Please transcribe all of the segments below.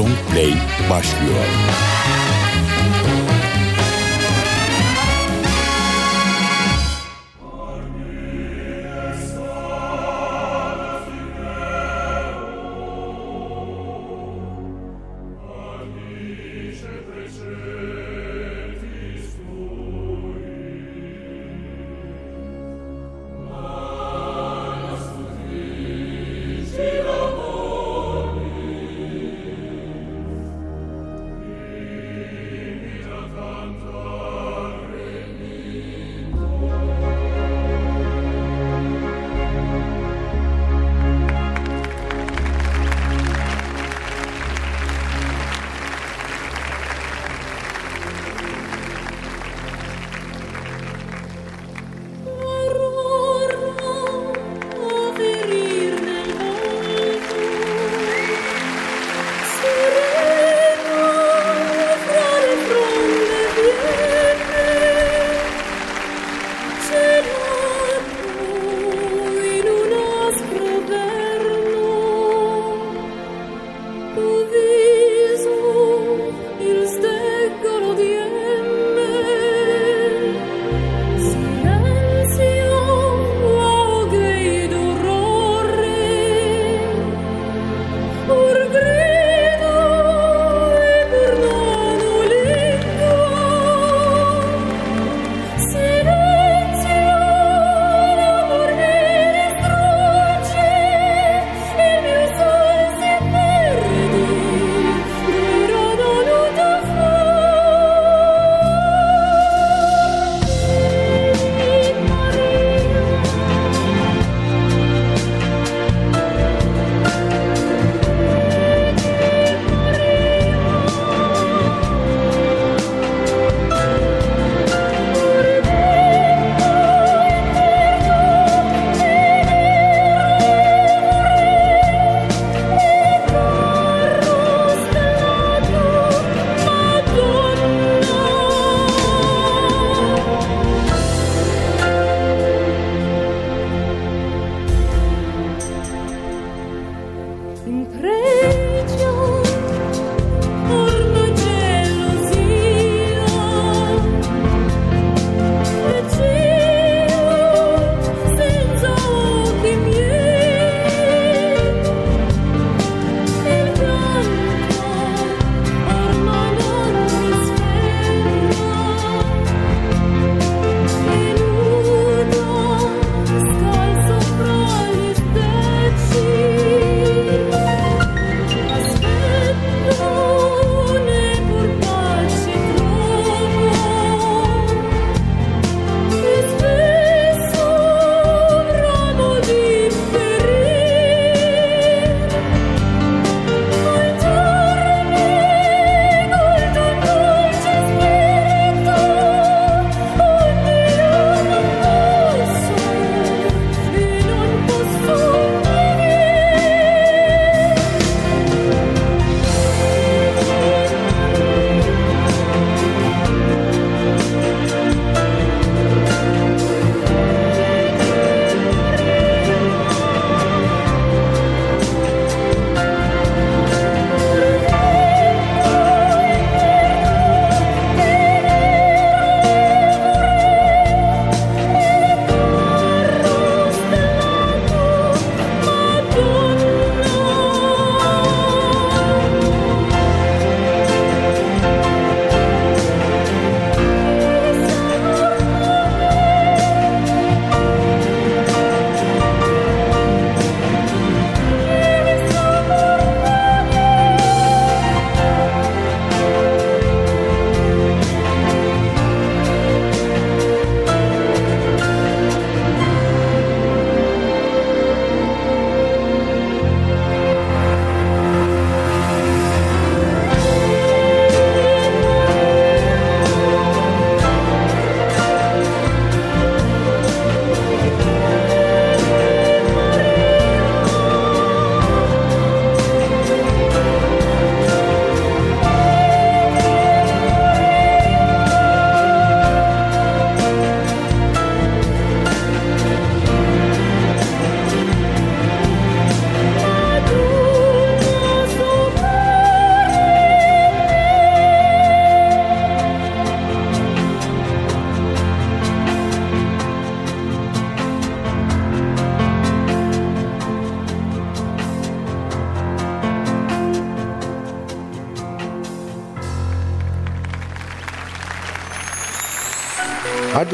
Long Play başlıyor.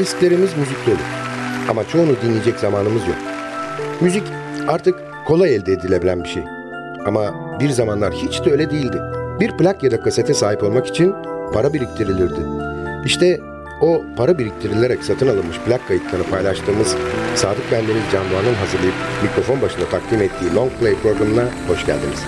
Hard disklerimiz müzik dolu. Ama çoğunu dinleyecek zamanımız yok. Müzik artık kolay elde edilebilen bir şey. Ama bir zamanlar hiç de öyle değildi. Bir plak ya da kasete sahip olmak için para biriktirilirdi. İşte o para biriktirilerek satın alınmış plak kayıtlarını paylaştığımız Sadık Bendeniz Can Doğan'ın hazırlayıp mikrofon başında takdim ettiği Long Play programına hoş geldiniz.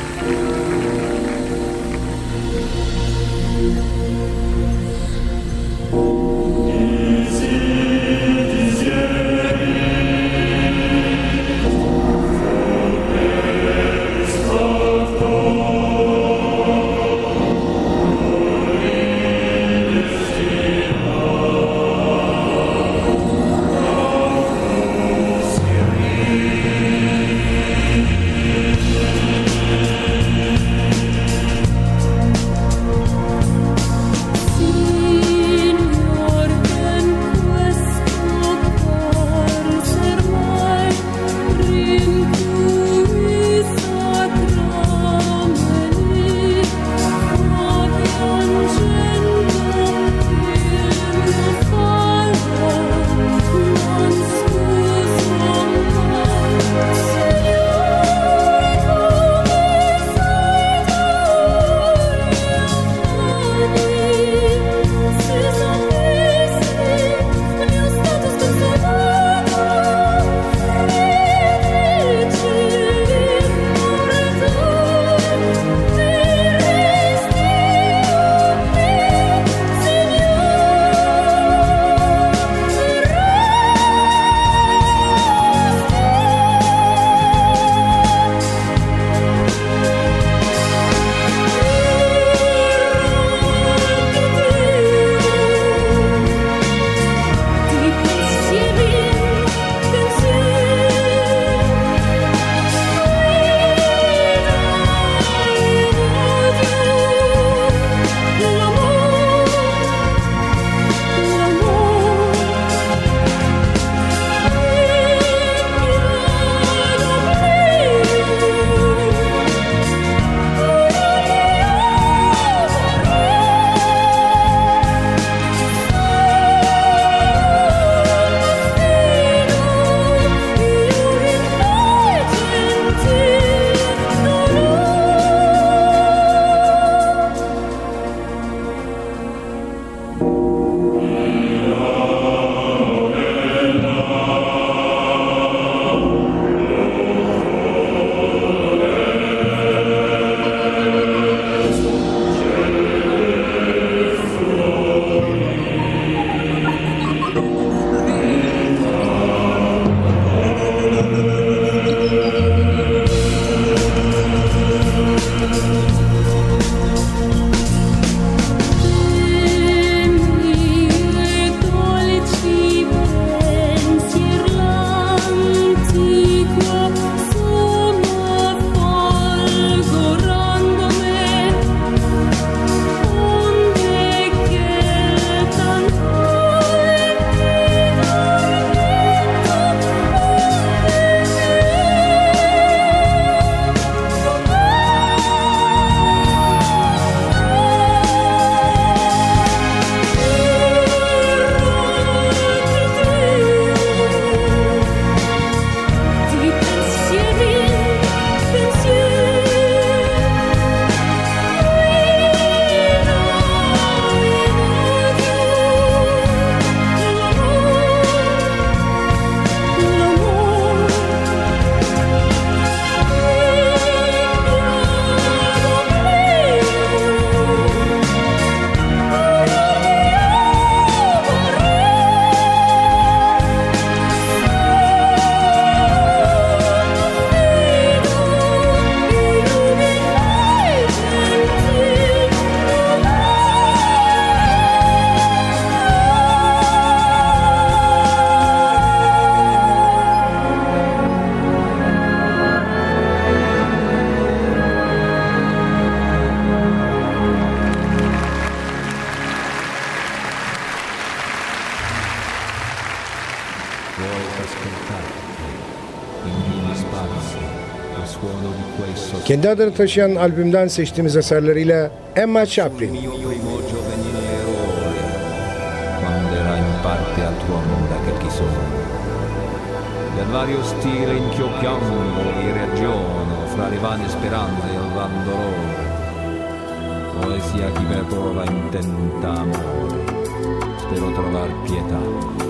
kendi adını taşıyan albümden seçtiğimiz eserleriyle Emma Chaplin. Del vario stile inchiocchiando e ragiono fra le vane speranze e il van dolore, poesia chi per prova intenta amore, spero trovar pietà.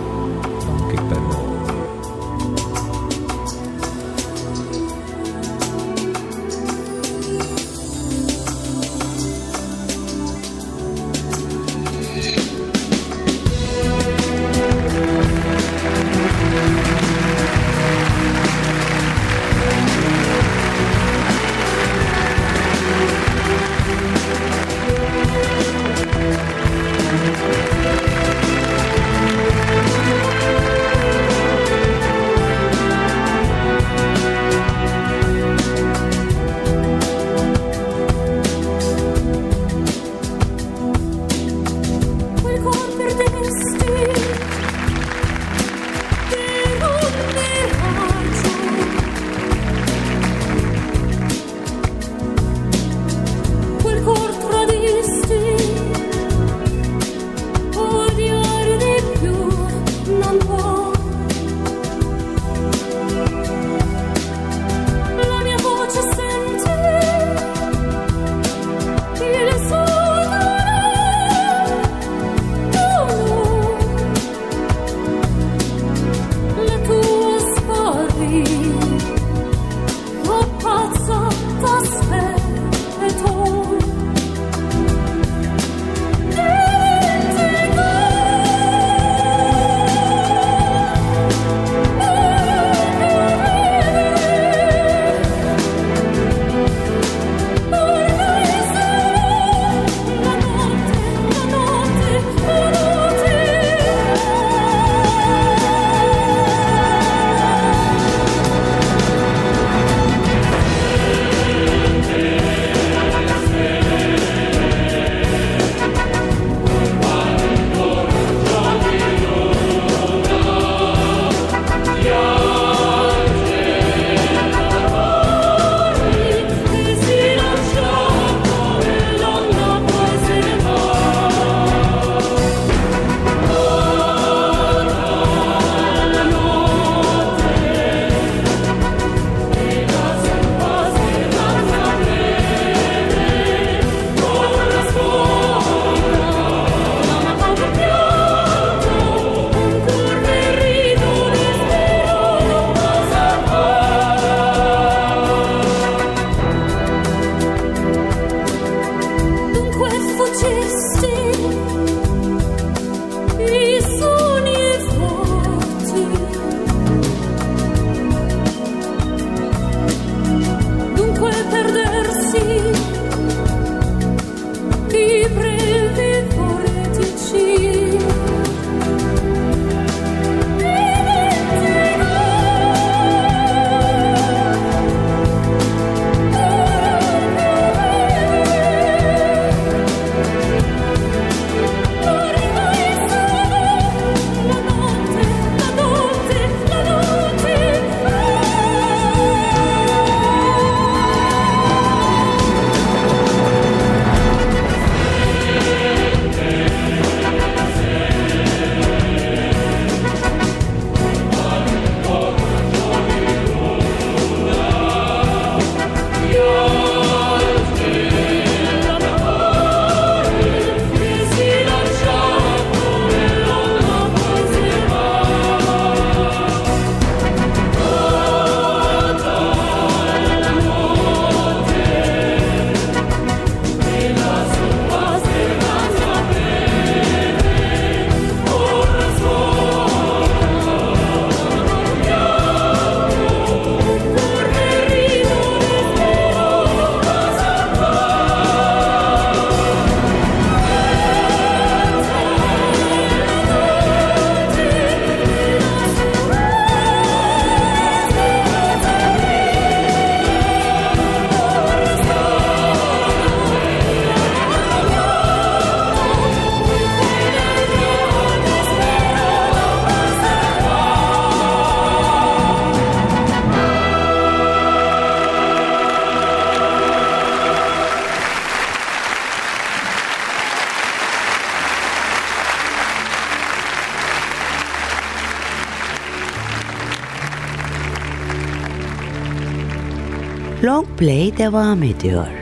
Long Play devam ediyor.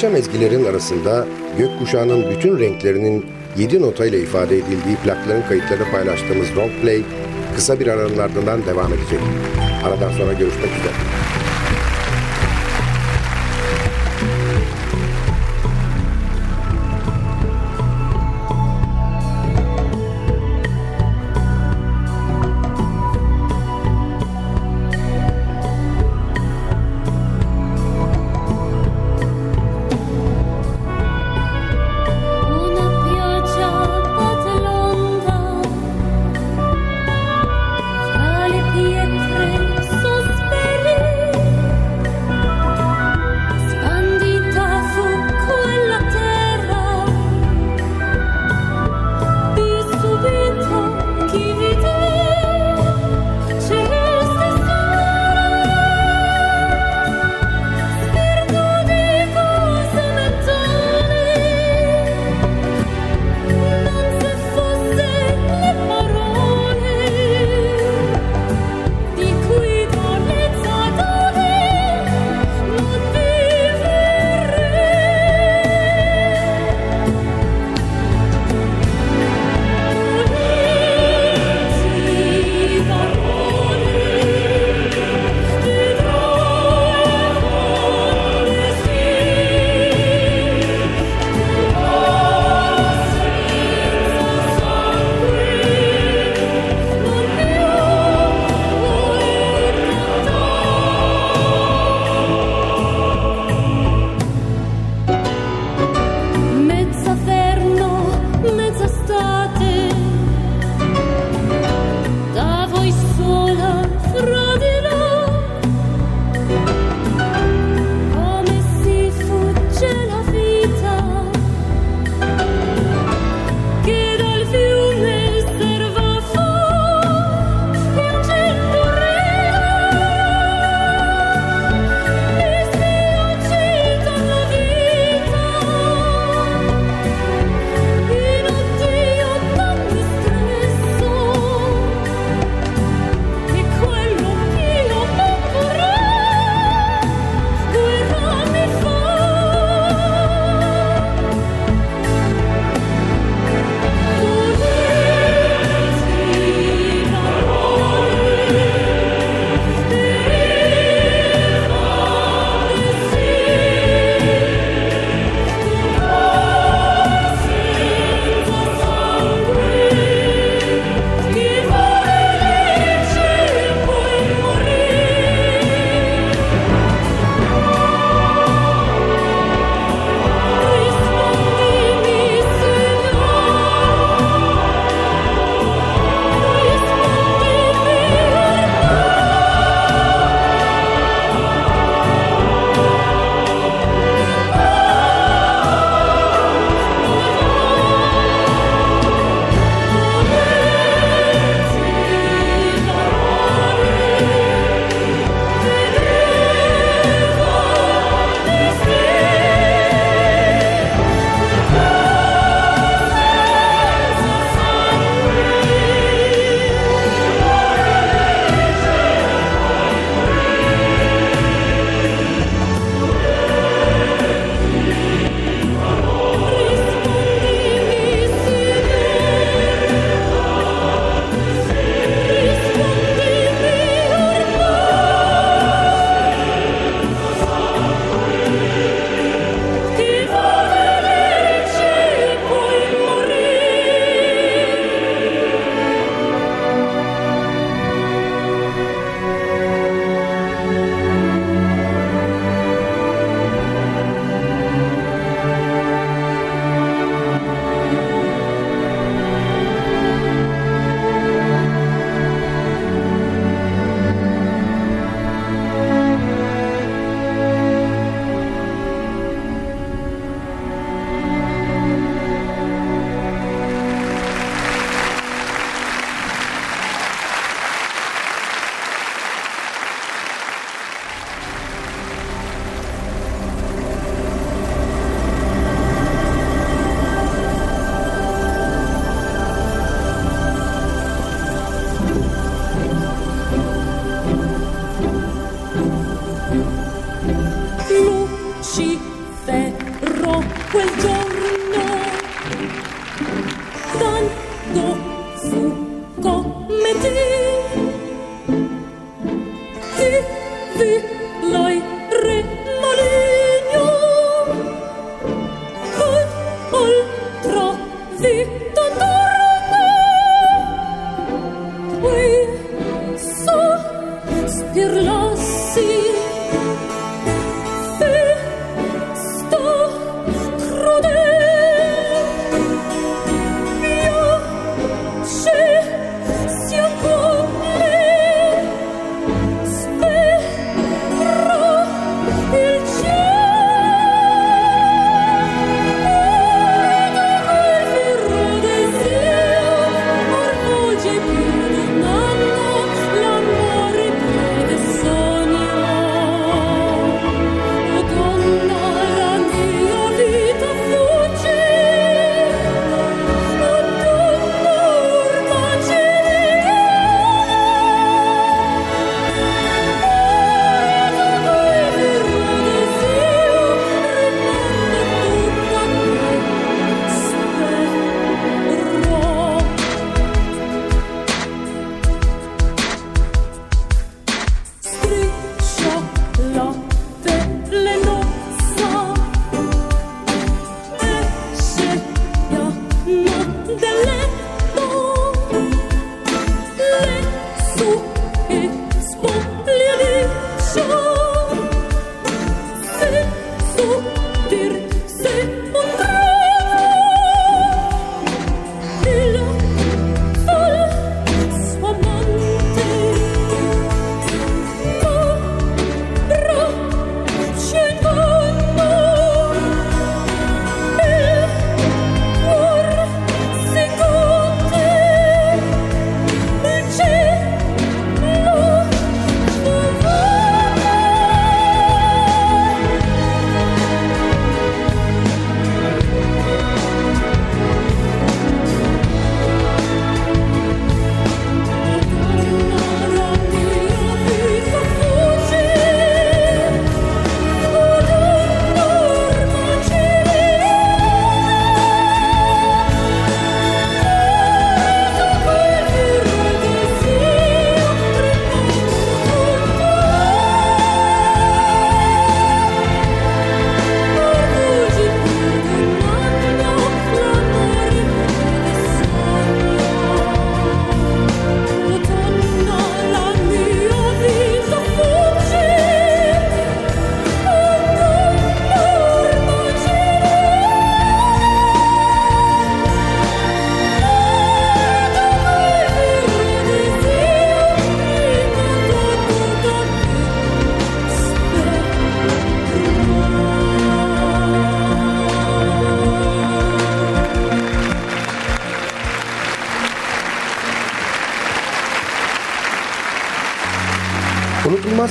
Muhteşem ezgilerin arasında gökkuşağının bütün renklerinin 7 notayla ifade edildiği plakların kayıtlarını paylaştığımız Long Play kısa bir aranın ardından devam edecek. Aradan sonra görüşmek üzere.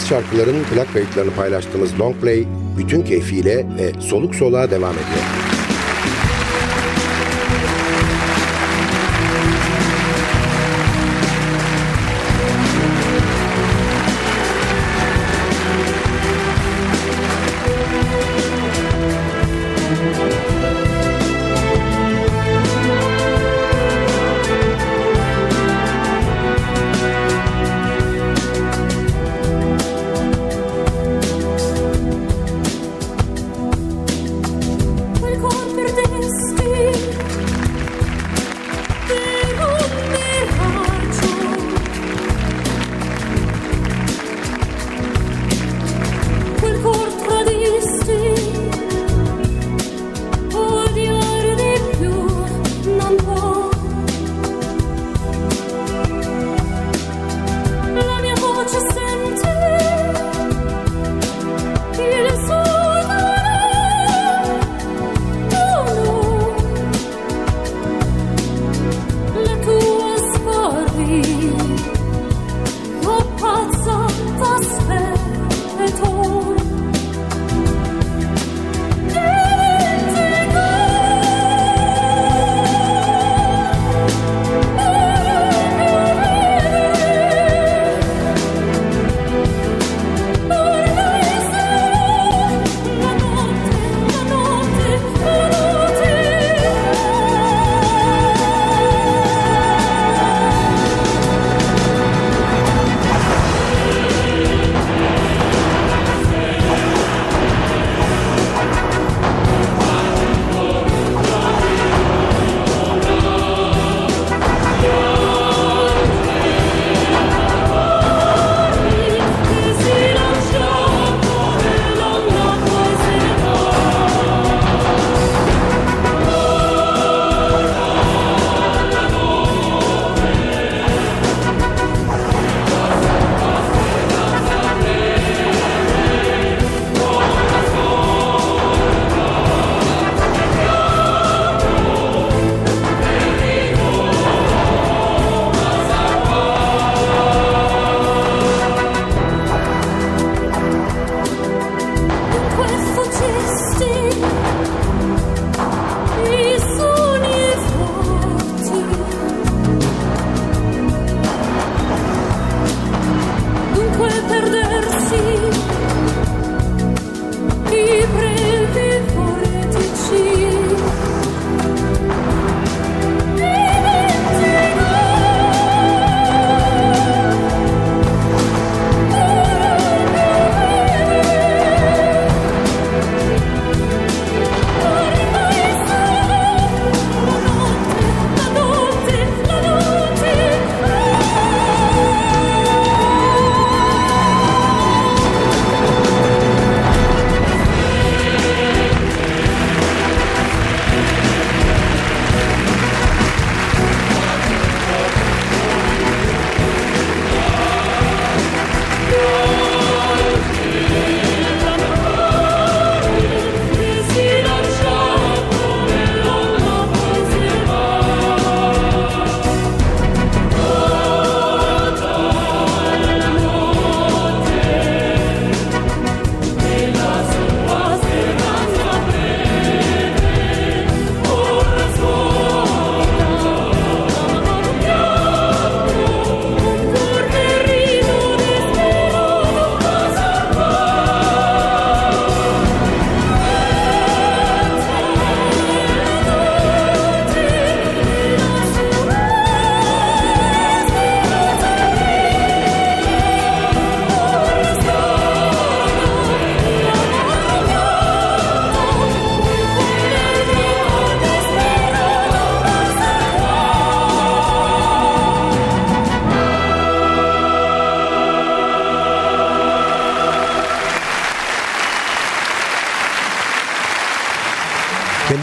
şarkıların plak kayıtlarını paylaştığımız Long Play bütün keyfiyle ve soluk soluğa devam ediyor.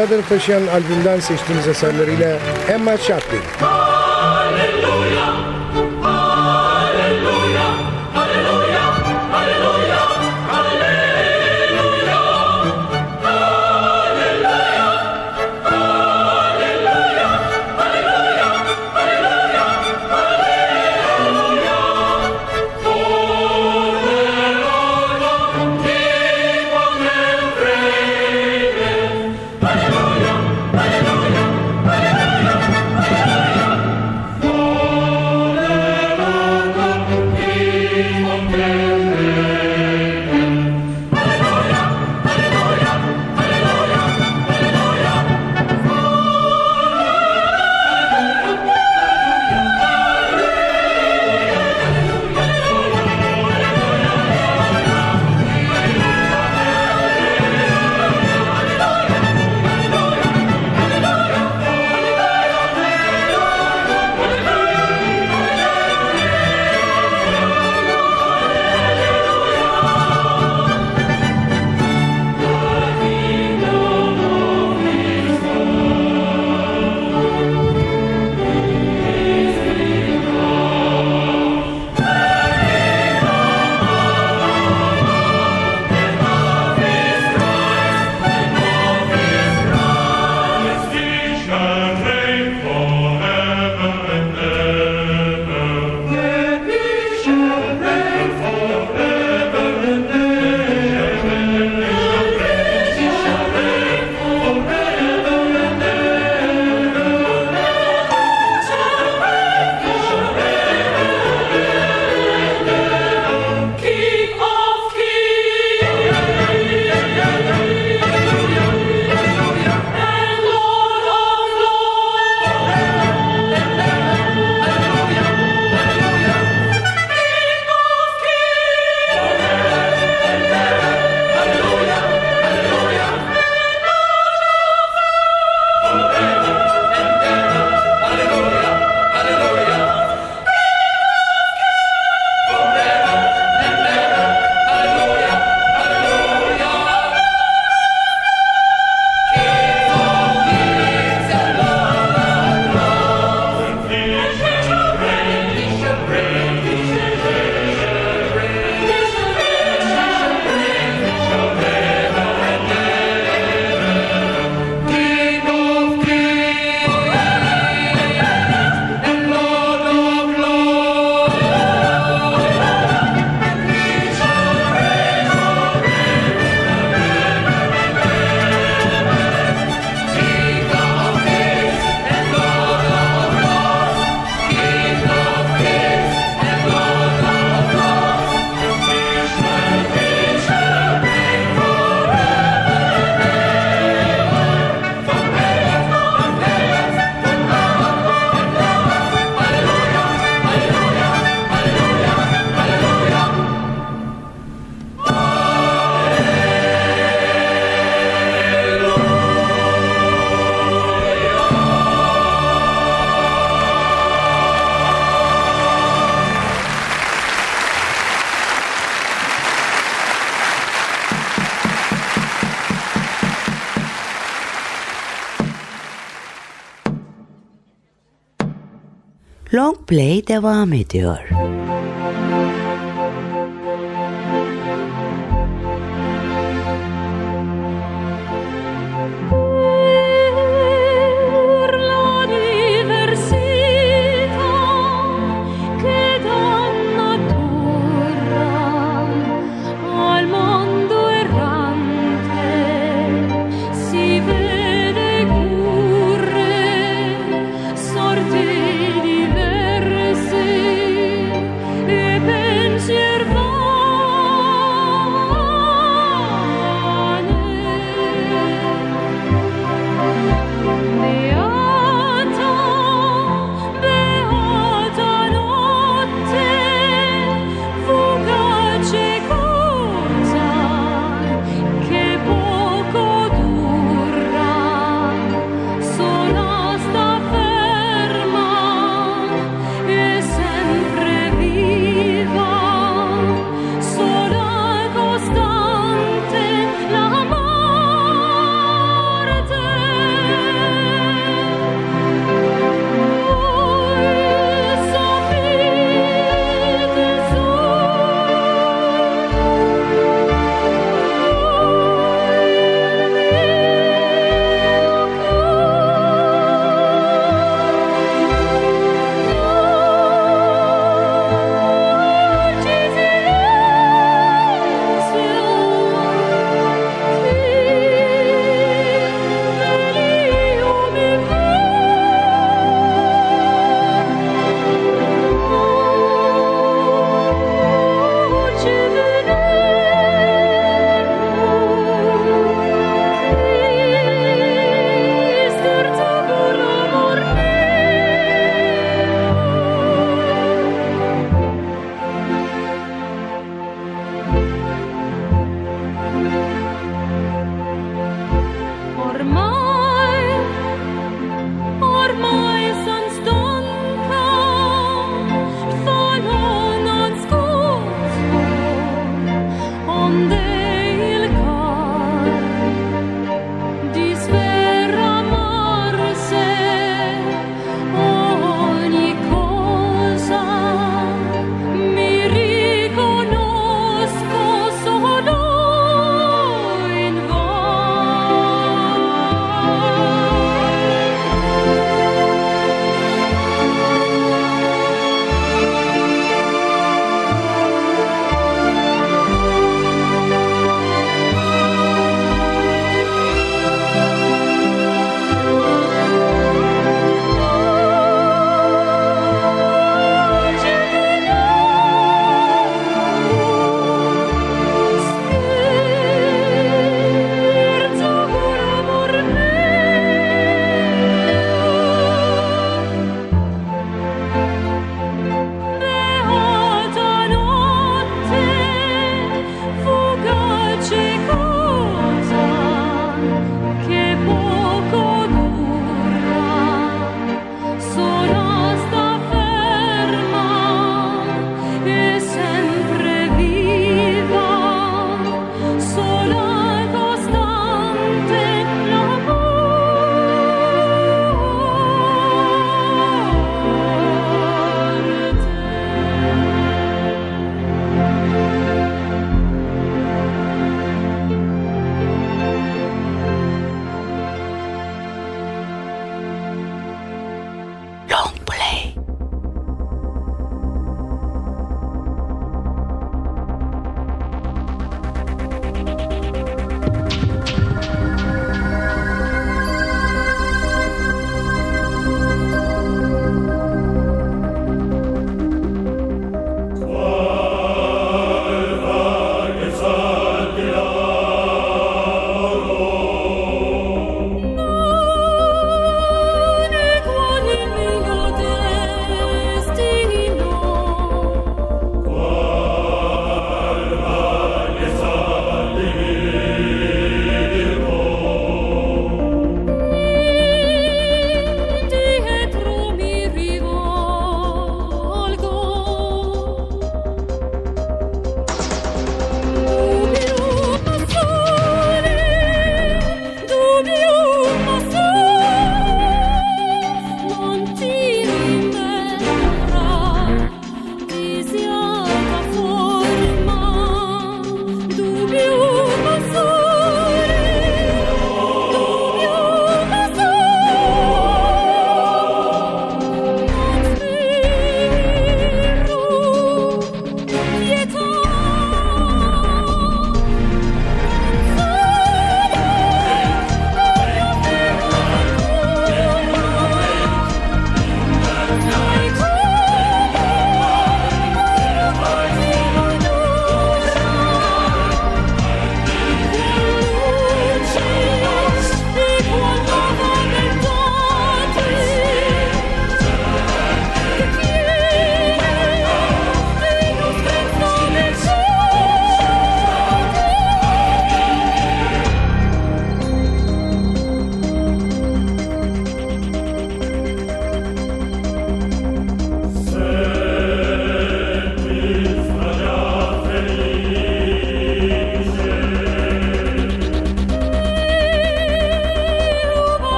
adını taşıyan albümden seçtiğimiz eserleriyle Emma Chaplin. Play devam ediyor.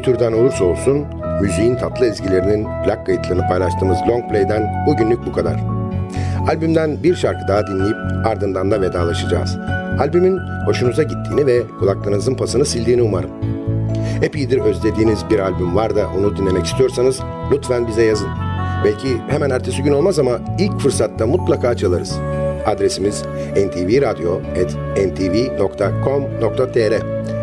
hangi türden olursa olsun müziğin tatlı ezgilerinin plak kayıtlarını paylaştığımız Longplay'den bugünlük bu kadar. Albümden bir şarkı daha dinleyip ardından da vedalaşacağız. Albümün hoşunuza gittiğini ve kulaklarınızın pasını sildiğini umarım. Epeydir özlediğiniz bir albüm var da onu dinlemek istiyorsanız lütfen bize yazın. Belki hemen ertesi gün olmaz ama ilk fırsatta mutlaka çalarız. Adresimiz ntvradio.com.tr